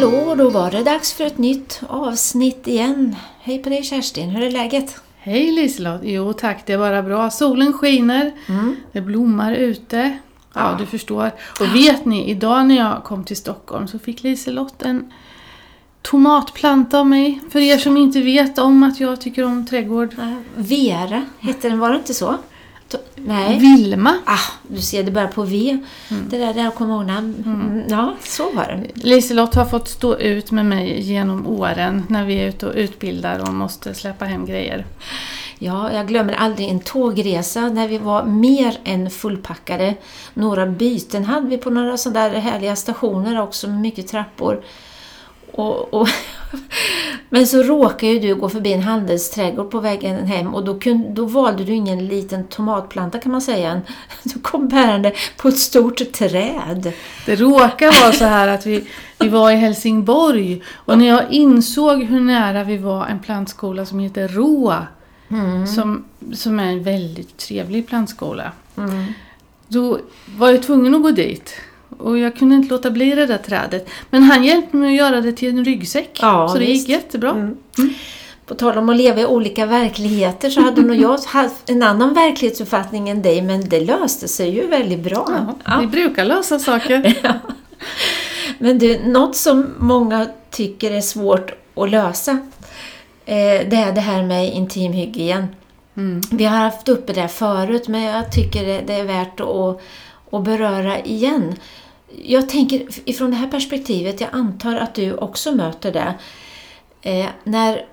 hallå, då var det dags för ett nytt avsnitt igen. Hej på dig Kerstin, hur är läget? Hej Liselott! Jo tack, det är bara bra. Solen skiner, Mm. det blommar ute. Ja, Ja. du förstår. Och vet ni, idag när jag kom till Stockholm så fick Liselott en tomatplanta av mig. För er som inte vet om att jag tycker om trädgård. Äh, Vera hette den, var det inte så? Nej. Vilma. Ah, du ser, det börjar på V. Det där, där jag kommer ihåg namn. Mm. Ja, så var det. Liselott har fått stå ut med mig genom åren när vi är ute och utbildar och måste släppa hem grejer. Ja, jag glömmer aldrig en tågresa när vi var mer än fullpackade. Några byten hade vi på några sådana där härliga stationer också med mycket trappor. Och, och Men så råkade ju du gå förbi en handelsträdgård på vägen hem och då, kunde, då valde du ingen liten tomatplanta kan man säga. Du kom bärande på ett stort träd. Det råkar vara så här att vi, vi var i Helsingborg och när jag insåg hur nära vi var en plantskola som heter Roa, Mm. som, som är en väldigt trevlig plantskola, Mm. då var jag tvungen att gå dit. Och jag kunde inte låta bli det där trädet. Men han hjälpte mig att göra det till en ryggsäck. Ja, så det visst. gick jättebra. Mm. På tal om att leva i olika verkligheter så hade nog jag haft en annan verklighetsuppfattning än dig men det löste sig ju väldigt bra. Ja, Vi brukar lösa saker. Men du, något som många tycker är svårt att lösa eh, det är det här med intimhygien. Mm. Vi har haft uppe det förut men jag tycker det är värt att, att beröra igen. Jag tänker ifrån det här perspektivet, jag antar att du också möter det. Eh, när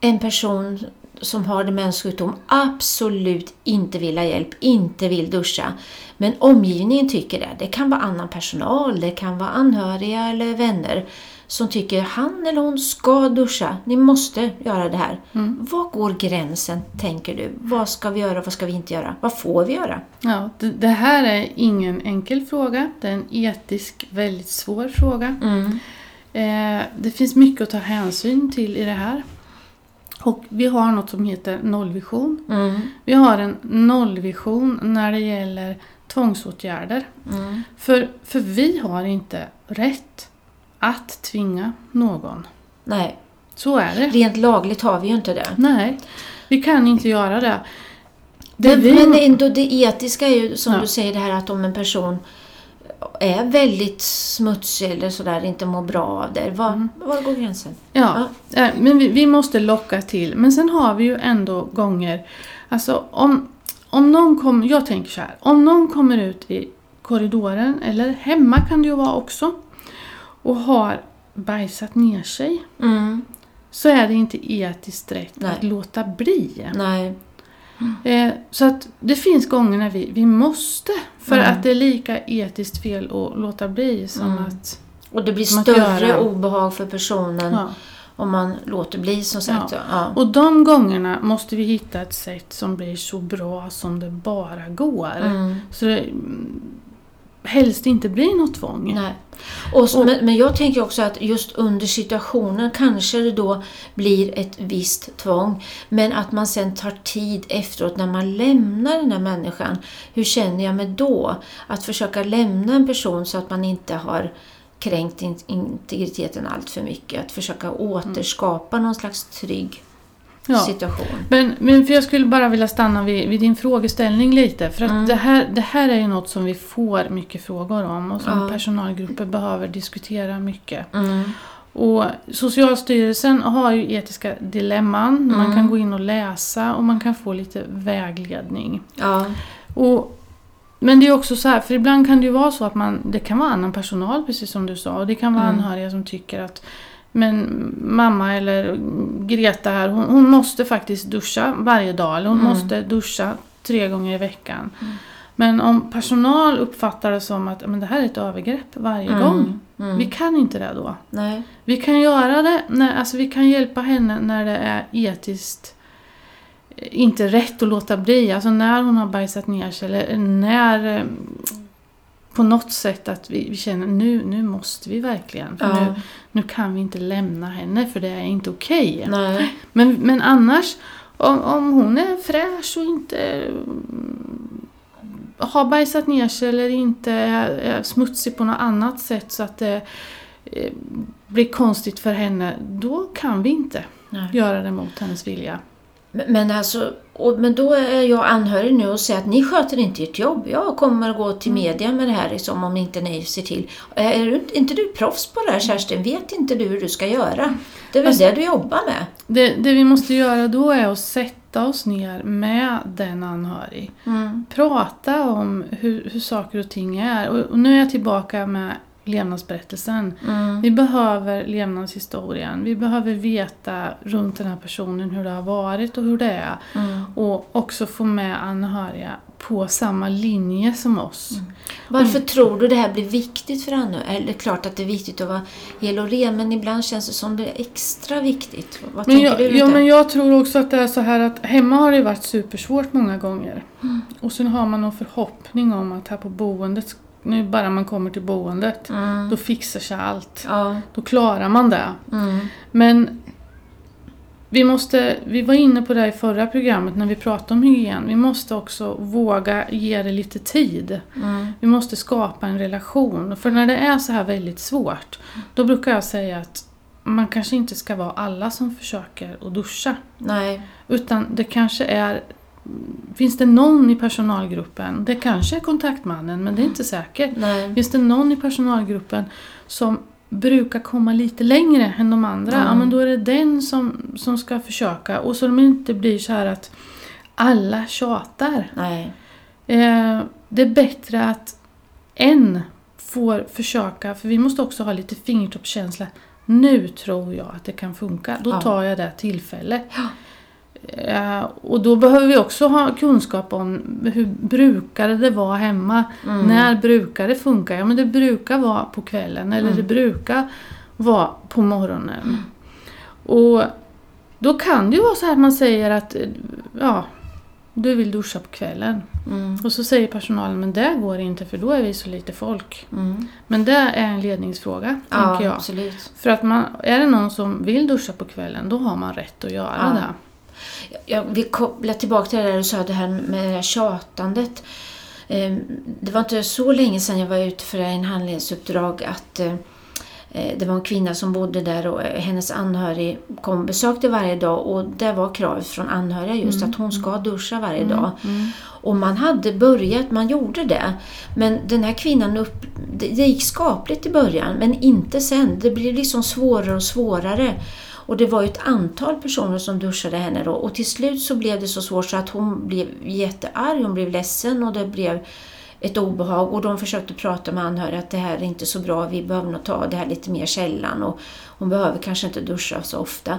en person som har demenssjukdom absolut inte vill ha hjälp, inte vill duscha. Men omgivningen tycker det. Det kan vara annan personal, det kan vara anhöriga eller vänner som tycker han eller hon ska duscha. Ni måste göra det här. Var går gränsen, tänker du? Vad ska vi göra, vad ska vi inte göra? Vad får vi göra? Ja, det, det här är ingen enkel fråga. Det är en etisk väldigt svår fråga. Mm. Eh, det finns mycket att ta hänsyn till i det här. Och vi har något som heter nollvision. Mm. Vi har en nollvision när det gäller tvångsåtgärder. Mm. För, för vi har inte rätt att tvinga någon. Nej, Så är det. rent lagligt har vi ju inte det. Nej, vi kan inte göra det. det Men, vi, men ändå det etiska är ju som Ja. du säger det här att om en person är väldigt smutsig eller sådär, inte mår bra av det. Var, Mm. var går gränsen? Ja, eh, men vi, vi måste locka till. Men sen har vi ju ändå gånger, alltså om, om någon kommer, jag tänker så här, om någon kommer ut i korridoren, eller hemma kan det ju vara också, och har bajsat ner sig, Mm. så är det inte etiskt rätt Nej. att låta bli. Nej. Eh, så att det finns gånger när vi, vi måste, för Mm. att det är lika etiskt fel att låta bli som Mm. att... Och det blir större obehag för personen Ja. om man låter bli som sagt. Ja. Ja. Och de gångerna måste vi hitta ett sätt som blir så bra som det bara går. Mm. Så det helst inte blir något tvång. Nej. Och, så- Och- men, men jag tänker också att just under situationen kanske det då blir ett visst tvång. Men att man sen tar tid efteråt när man lämnar den här människan. Hur känner jag mig då? Att försöka lämna en person så att man inte har kränkt in- integriteten allt för mycket. Att försöka återskapa någon slags trygg Ja. situation. Men, men för jag skulle bara vilja stanna vid, vid din frågeställning lite. För att Mm. det, här, det här är ju något som vi får mycket frågor om och som Ja. personalgrupper behöver diskutera mycket. Mm. Och Socialstyrelsen har ju etiska dilemman. Man Mm. kan gå in och läsa och man kan få lite vägledning. Ja. Och, men det är också så här, för ibland kan det ju vara så att man, det kan vara annan personal precis som du sa. Och det kan vara Mm. anhöriga som tycker att men mamma eller Greta här, hon, hon måste faktiskt duscha varje dag. Eller hon Mm. måste duscha tre gånger i veckan. Mm. Men om personal uppfattar det som att men det här är ett övergrepp varje Mm. gång. Mm. Vi kan inte det då. Nej. Vi kan göra det, när, alltså vi kan hjälpa henne när det är etiskt eh, inte rätt att låta bli. Alltså när hon har bajsat ner sig eller när eh, på något sätt att vi, vi känner nu, nu måste vi verkligen. För Ja. nu, nu kan vi inte lämna henne för det är inte okej. Nej. Men, men annars, om, om hon är fräsch och inte mm, har bajsat ner sig eller inte är, är smutsig på något annat sätt så att det eh, blir konstigt för henne, då kan vi inte Nej. göra det mot hennes vilja. Men, alltså, och, men då är jag anhörig nu och säger att ni sköter inte ert jobb. Jag kommer att gå till media med det här liksom, om inte ni ser till. Är du, inte du proffs på det här Kerstin? Vet inte du hur du ska göra? Det är väl Alltså- det du jobbar med? Det, det vi måste göra då är att sätta oss ner med den anhörig. Mm. Prata om hur, hur saker och ting är. Och, och nu är jag tillbaka med levnadsberättelsen. Mm. Vi behöver levnadshistorien. Vi behöver veta runt den här personen hur det har varit och hur det är. Mm. Och också få med anhöriga på samma linje som oss. Varför tror du det här blir viktigt för anhöriga? Eller det är klart att det är viktigt att vara hel och ren, men ibland känns det som det är extra viktigt. Vad Men tänker jag, du? ja, men jag tror också att det är så här att hemma har det varit supersvårt många gånger. Och sen har man någon förhoppning om att här på boendet, nu bara man kommer till boendet, Mm. då fixar sig allt. Ja. Då klarar man det. Mm. Men vi, måste, vi var inne på det i förra programmet när vi pratade om hygien. Vi måste också våga ge det lite tid. Mm. Vi måste skapa en relation. För när det är så här väldigt svårt, då brukar jag säga att man kanske inte ska vara alla som försöker att duscha. Nej. Utan det kanske är... Finns det någon i personalgruppen, det kanske är kontaktmannen men det är inte säkert. Nej. Finns det någon i personalgruppen som brukar komma lite längre än de andra, Mm. ja men då är det den som, som ska försöka. Och så det inte blir så här att alla tjatar. Nej. Eh, det är bättre att en får försöka, för vi måste också ha lite fingertoppskänsla. Nu tror jag att det kan funka, då Ja. tar jag det tillfället. Eh, och då behöver vi också ha kunskap om hur brukar det vara hemma. Mm. När brukar det funka? Ja men det brukar vara på kvällen eller Mm. det brukar vara på morgonen. Och då kan det ju vara så här att man säger att eh, ja, du vill duscha på kvällen. Mm. Och så säger personalen men det går inte för då är vi så lite folk. Mm. Men det är en ledningsfråga, Ja, tänker jag. absolut. För att man, är det någon som vill duscha på kvällen, då har man rätt att göra Ja. det. Jag vill koppla tillbaka till det där du sa, det här med tjatandet. Eh, Det var inte så länge sedan jag var ute för en handledsuppdrag att eh, eh, det var en kvinna som bodde där och eh, hennes anhörig kom och besökte varje dag och det var kravet från anhöriga just att hon ska duscha varje dag. Mm. Och man hade börjat, man gjorde det. Men den här kvinnan, upp, det, gick skapligt i början men inte sen. Det blev liksom svårare och svårare. Och det var ju ett antal personer som duschade henne då och till slut så blev det så svårt så att hon blev jättearg, hon blev ledsen och det blev ett obehag och de försökte prata med anhöriga att det här är inte så bra, vi behöver nog ta det här lite mer sällan och hon behöver kanske inte duscha så ofta.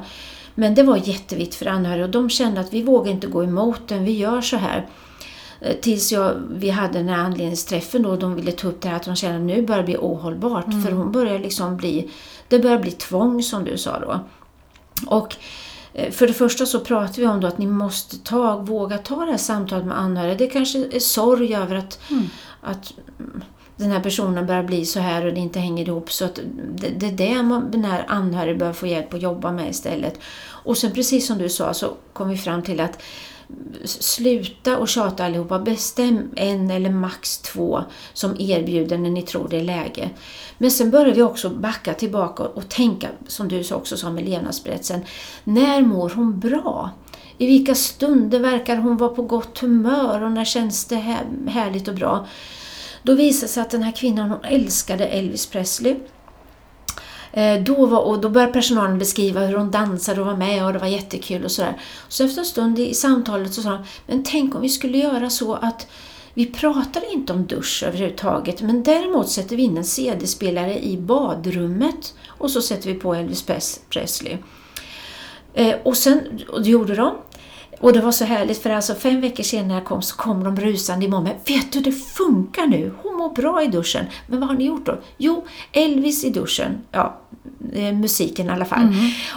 Men det var jättevitt för anhöriga och de kände att vi vågar inte gå emot den, vi gör så här. Eh, Tills jag, vi hade den här anledningsträffen då och de ville ta upp det här att de kände att nu börjar det bli ohållbart för hon börjar liksom bli, det börjar bli tvång som du sa då. Och eh, för det första så pratar vi om att ni måste ta, våga ta det här samtalet med anhöriga. Det kanske är sorg över att, Mm. att mm, den här personen börjar bli så här och det inte hänger ihop. Så att det, det är det man, den här anhöriga bör få hjälp att jobba med istället. Och sen precis som du sa så kom vi fram till att sluta och tjata allihopa. Bestäm en eller max två som erbjuder när ni tror det är läge. Men sen börjar vi också backa tillbaka och tänka, som du också sa med levnadsberättelsen. När mår hon bra? I vilka stunder verkar hon vara på gott humör och när känns det här, härligt och bra? Då visade det sig att den här kvinnan hon älskade Elvis Presley. Eh, då, var, och då började personalen beskriva hur hon dansade och var med och det var jättekul och sådär. Så efter en stund i samtalet så sa de, men tänk om vi skulle göra så att vi pratar inte om dusch överhuvudtaget men däremot sätter vi in en CD-spelare i badrummet och så sätter vi på Elvis Presley. Eh, och sen och det gjorde de. Och det var så härligt för alltså fem veckor senare kom, så kom de rusande i morgon. Men vet du, det funkar nu! Hon mår bra i duschen. Men vad har ni gjort då? Jo, Elvis i duschen. Ja, eh, musiken i alla fall.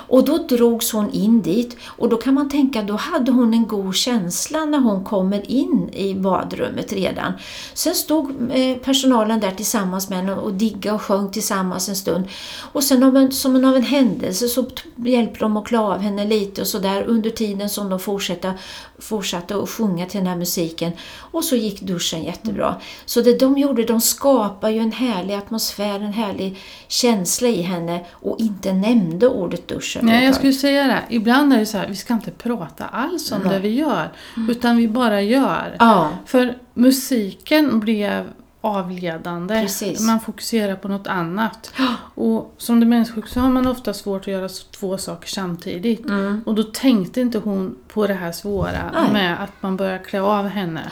Och då drogs hon in dit och då kan man tänka, då hade hon en god känsla när hon kommer in i badrummet redan. Sen stod eh, personalen där tillsammans med henne och digga och sjöng tillsammans en stund. Och sen av en, som en av en händelse så hjälpte de att klä av henne lite och sådär under tiden som de fortsatte, fortsatte att sjunga till den här musiken. Och så gick duschen jättebra. Så det de gjorde, de skapade ju en härlig atmosfär, en härlig känsla i henne och inte nämnde ordet dusch Nej, jag skulle säga det. Ibland är det så här, vi ska inte prata alls om Nej. det vi gör. Utan vi bara gör. Ja, För musiken blev avledande. Precis. Man fokuserar på något annat. Och som demenssjuk så har man ofta svårt att göra två saker samtidigt. mm. Och då tänkte inte hon på det här svåra Nej. med att man börjar klä av henne.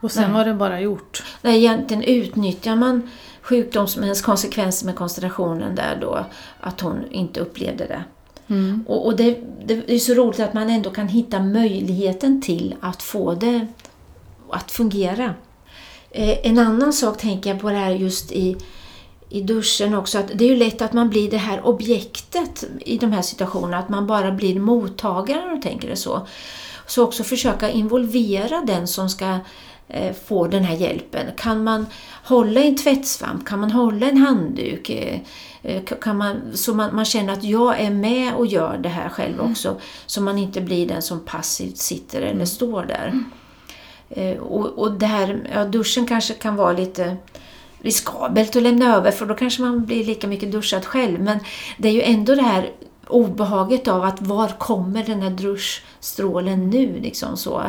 Och sen Nej. var det bara gjort. Där egentligen utnyttjar man sjukdomens konsekvenser med koncentrationen där då, att hon inte upplevde det. Mm. Och, och det, det är så roligt att man ändå kan hitta möjligheten till att få det att fungera. Eh, en annan sak tänker jag på det här just i, i duschen också, att det är ju lätt att man blir det här objektet i de här situationerna, att man bara blir mottagaren och tänker det så. Så också försöka involvera den som ska eh, få den här hjälpen. Kan man hålla en tvättsvamp? Kan man hålla en handduk? Eh, eh, kan man, så man, man känner att jag är med och gör det här själv också. Så man inte blir den som passivt sitter eller står där. Eh, och, och det här, ja, duschen kanske kan vara lite riskabelt att lämna över för då kanske man blir lika mycket duschad själv. Men det är ju ändå det här obehaget av att var kommer den här duschstrålen nu? Liksom så.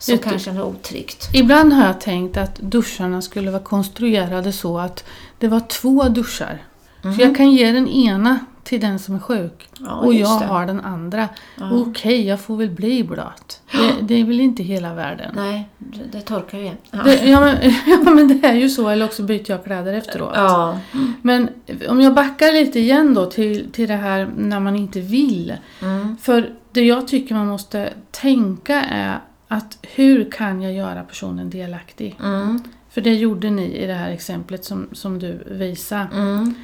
Så du- kanske är otryggt. Ibland har jag tänkt att duscharna skulle vara konstruerade så att det var två duschar. Så jag kan ge den ena till den som är sjuk Mhm. Ja, och jag det. har den andra. Ja. Okej, jag får väl bli blöt. Det, det är väl inte hela världen. Nej, det, det torkar ju. Ja. Det, ja, men, ja men det är ju så, eller också byter jag kläder efteråt. ja. Men om jag backar lite igen då till, till det här när man inte vill. Mm. För det jag tycker man måste tänka är att hur kan jag göra personen delaktig? Mm. För det gjorde ni i det här exemplet som, som du visade. Mm.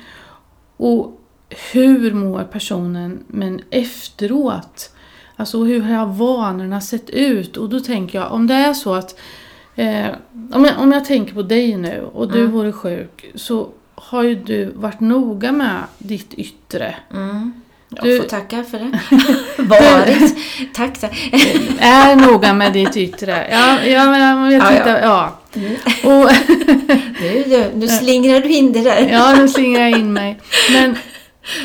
Och hur mår personen men efteråt? Alltså hur har vanorna sett ut? Och då tänker jag, om det är så att eh, om, jag, om jag tänker på dig nu och du Mm. vore sjuk så har ju du varit noga med ditt yttre. Mm. Jag Du- får tacka för det. Varit. Tack, tack. Är noga med ditt yttre. Ja, ja men jag vet Ja, ja. inte. Ja. Mm. Och, Nu, nu slingrar du in det där. Ja, nu slingrar jag in mig. Men,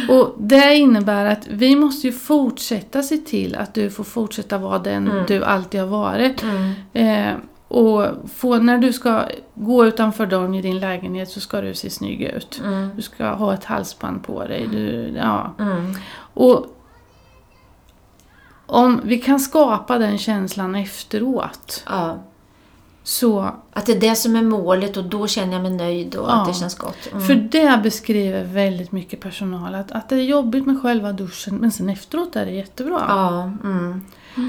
och det innebär att vi måste ju fortsätta se till att du får fortsätta vara den Mm. du alltid har varit. Mm. Eh, och få, när du ska gå utanför dörren i din lägenhet så ska du se snygg ut. Mm. Du ska ha ett halsband på dig. Du, ja. Mm. Och om vi kan skapa den känslan efteråt Ja. så Att det är det som är målet och då känner jag mig nöjd och Ja. att det känns gott. Mm. För det beskriver väldigt mycket personal. Att, att det är jobbigt med själva duschen men sen efteråt är det jättebra. Ja. Mm.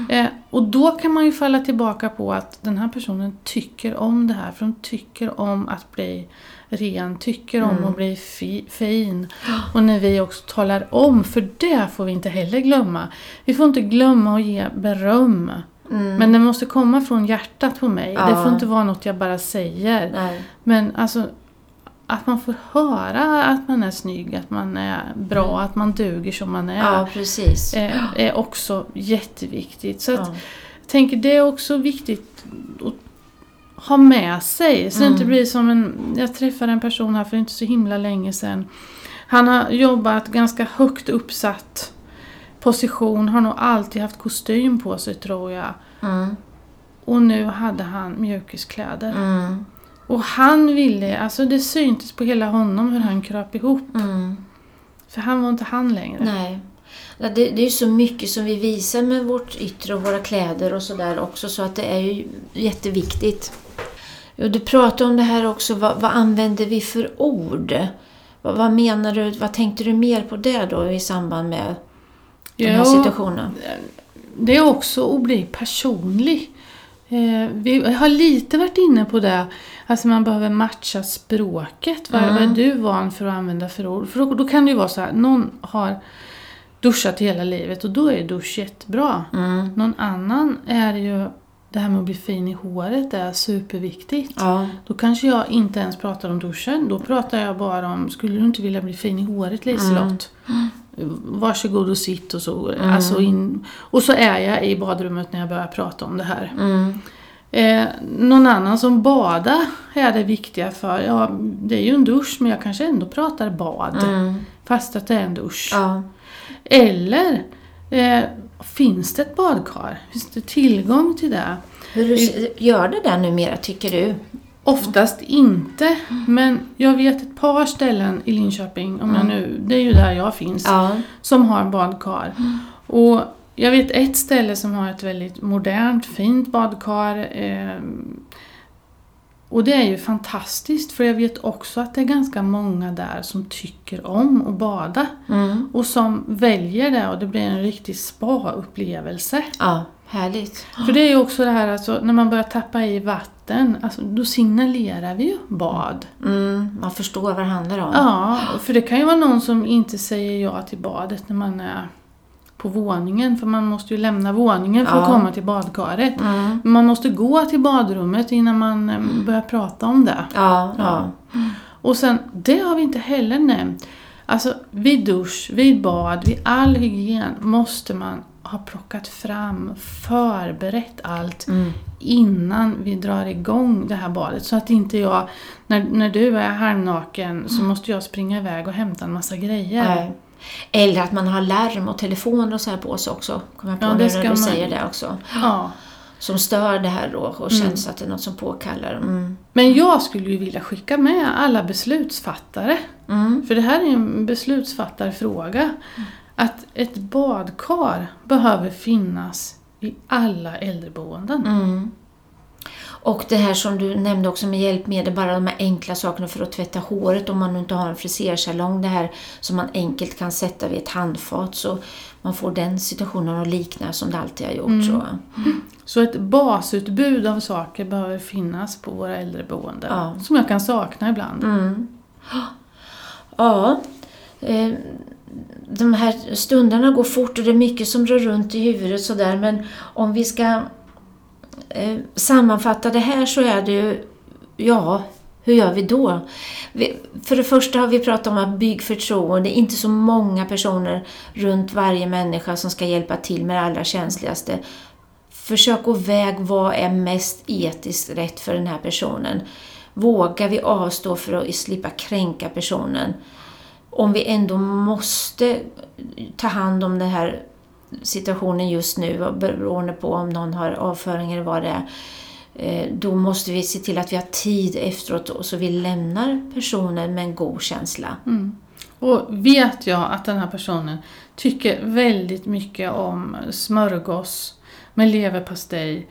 Eh, och då kan man ju falla tillbaka på att den här personen tycker om det här. För de tycker om att bli ren, tycker om Mm. att bli fi, fin. Och när vi också talar om, för det får vi inte heller glömma. Vi får inte glömma att ge beröm. Mm. Men det måste komma från hjärtat på mig. Det Ja. får inte vara något jag bara säger. Nej. Men alltså att man får höra att man är snygg, att man är bra, att man duger som man är. Ja, precis. är, är också jätteviktigt. Så att, Ja. jag tänker det är också viktigt att ha med sig. Så det inte Mm. blir som en... Jag träffade en person här för inte så himla länge sedan. Han har jobbat ganska högt uppsatt position, har nog alltid haft kostym på sig tror jag. Mm. Och nu hade han mjukiskläder. Mm. Och han ville, alltså det syntes på hela honom hur han kröp ihop. Mm. För han var inte han längre. Nej. Det, det är ju så mycket som vi visar med vårt yttre och våra kläder och sådär också så att det är ju jätteviktigt. Och du pratade om det här också, vad, vad använder vi för ord? Vad, vad menar du, vad tänkte du mer på det då i samband med den här Ja, situationen? det är också att bli personlig. Eh, vi har lite varit inne på det, alltså man behöver matcha språket. Vad, Mm. vad är du van för att använda för ord? För då, då kan det ju vara så här, någon har duschat hela livet och då är dusch jättebra. Mm. Någon annan är ju det här med att bli fin i håret, är superviktigt. Ja. Då kanske jag inte ens pratar om duschen. Då pratar jag bara om, skulle du inte vilja bli fin i håret Liselott? Varsågod och sitt och så. Alltså in, och så är jag i badrummet när jag börjar prata om det här. Mm. Eh, någon annan som badar är det viktiga för. Ja, det är ju en dusch men jag kanske ändå pratar bad. Mm. Fast att det är en dusch. Ja. Eller eh, finns det ett badkar? Finns det tillgång till det? Hur gör det där numera, tycker du? Oftast inte, men jag vet ett par ställen i Linköping, om jag nu, det är ju där jag finns, Ja. som har badkar. Och jag vet ett ställe som har ett väldigt modernt, fint badkar. Eh, och det är ju fantastiskt, för jag vet också att det är ganska många där som tycker om att bada. Mm. Och som väljer det och det blir en riktig spa-upplevelse. Ja, härligt. För det är ju också det här alltså, när man börjar tappa i vatten, alltså, då signalerar vi ju bad. Mm. Man förstår vad det handlar om. Ja, för det kan ju vara någon som inte säger ja till badet när man är på våningen, för man måste ju lämna våningen för att Ja. komma till badkaret. Mm. Man måste gå till badrummet innan man eh, börjar prata om det. Ja, ja. Och sen, det har vi inte heller nämnt. Alltså vid dusch, vid bad, vid all hygien måste man ha plockat fram, förberett allt Mm. innan vi drar igång det här badet. Så att inte jag, när, när du är halvnaken så måste jag springa iväg och hämta en massa grejer. Nej. Eller att man har larm och telefoner och så här på sig också. Kommer jag på Ja, nu det ska när du man- säger det också. Ja. Som stör det här då och känns att det är något som påkallar. Mm. Men jag skulle ju vilja skicka med alla beslutsfattare, Mm. för det här är en beslutsfattarfråga, att ett badkar behöver finnas i alla äldreboenden. Mm. Och det här som du nämnde också med hjälpmedel, bara de här enkla sakerna för att tvätta håret om man nu inte har en frisersalong. Det här som man enkelt kan sätta vid ett handfat så man får den situationen att likna som det alltid har gjort. Mm. Så. Så ett basutbud av saker behöver finnas på våra äldreboenden, Ja. som jag kan sakna ibland. Mm. Ja, eh, de här stunderna går fort och det är mycket som rör runt i huvudet sådär men om vi ska eh, sammanfatta det här så är det ju, ja, hur gör vi då? Vi, för det första har vi pratat om att bygga förtroende, inte så många personer runt varje människa som ska hjälpa till med det allra känsligaste. Försök att väga vad är mest etiskt rätt för den här personen. Vågar vi avstå för att slippa kränka personen? Om vi ändå måste ta hand om den här situationen just nu, beroende på om någon har avföring eller vad det är, då måste vi se till att vi har tid efteråt och så vi lämnar personen med en god känsla. Mm. Och vet jag att den här personen tycker väldigt mycket om smörgås med leverpastej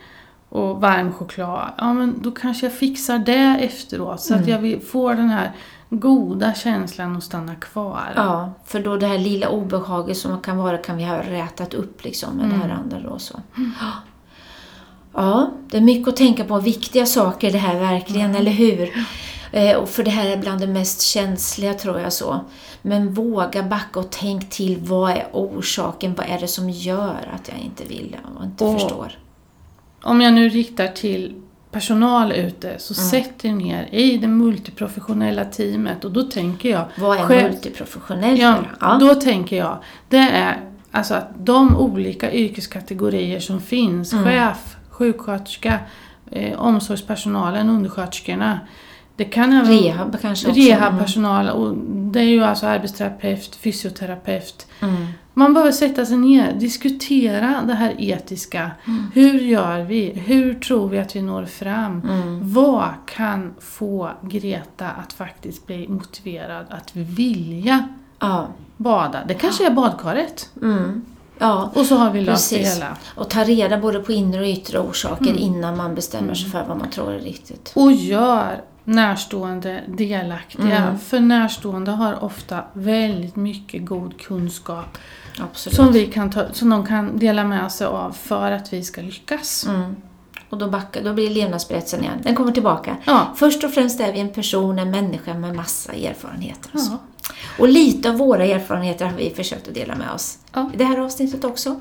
och varm choklad, ja men då kanske jag fixar det efteråt så att jag får den här goda känslan att stanna kvar. Ja, för då det här lilla obehaget som kan vara kan vi ha rätat upp liksom med det här andra då. Så. Ja, det är mycket att tänka på. Viktiga saker det här verkligen, eller hur? Eh, och för det här är bland det mest känsliga tror jag så. Men våga backa och tänk till. Vad är orsaken? Vad är det som gör att jag inte vill och inte Och- förstår? Om jag nu riktar till personal ute, så Mm. sätt er ner i det multiprofessionella teamet och då tänker jag Vad är chef- multiprofessionellt? Ja, då? ja. då tänker jag, det är alltså att de olika yrkeskategorier som finns, Mm. chef, sjuksköterska, eh, omsorgspersonalen, undersköterskorna, det kan även Rehab kanske också? rehabpersonal och det är ju alltså arbetsterapeut, fysioterapeut. Mm. Man behöver sätta sig ner, diskutera det här etiska. Mm. Hur gör vi? Hur tror vi att vi når fram? Mm. Vad kan få Greta att faktiskt bli motiverad att vilja Ja. bada? Det kanske är badkaret. Mm. Ja. Och så har vi löst det hela. Och ta reda både på inre och yttre orsaker Mm. innan man bestämmer sig för vad man tror är riktigt. Och gör närstående delaktiga. Mm. För närstående har ofta väldigt mycket god kunskap Absolut. som, vi kan ta, som de kan dela med sig av för att vi ska lyckas. Mm. Och då, backar, då blir levnadsberättelsen igen. Den kommer tillbaka. Ja. Först och främst är vi en person, en människa med massa erfarenheter. och så. Ja. Och lite av våra erfarenheter har vi försökt att dela med oss Ja. i det här avsnittet också.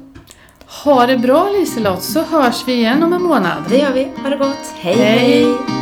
Ha det bra Liselott så hörs vi igen om en månad. Det gör vi. Ha det gott. hej! Hej. hej.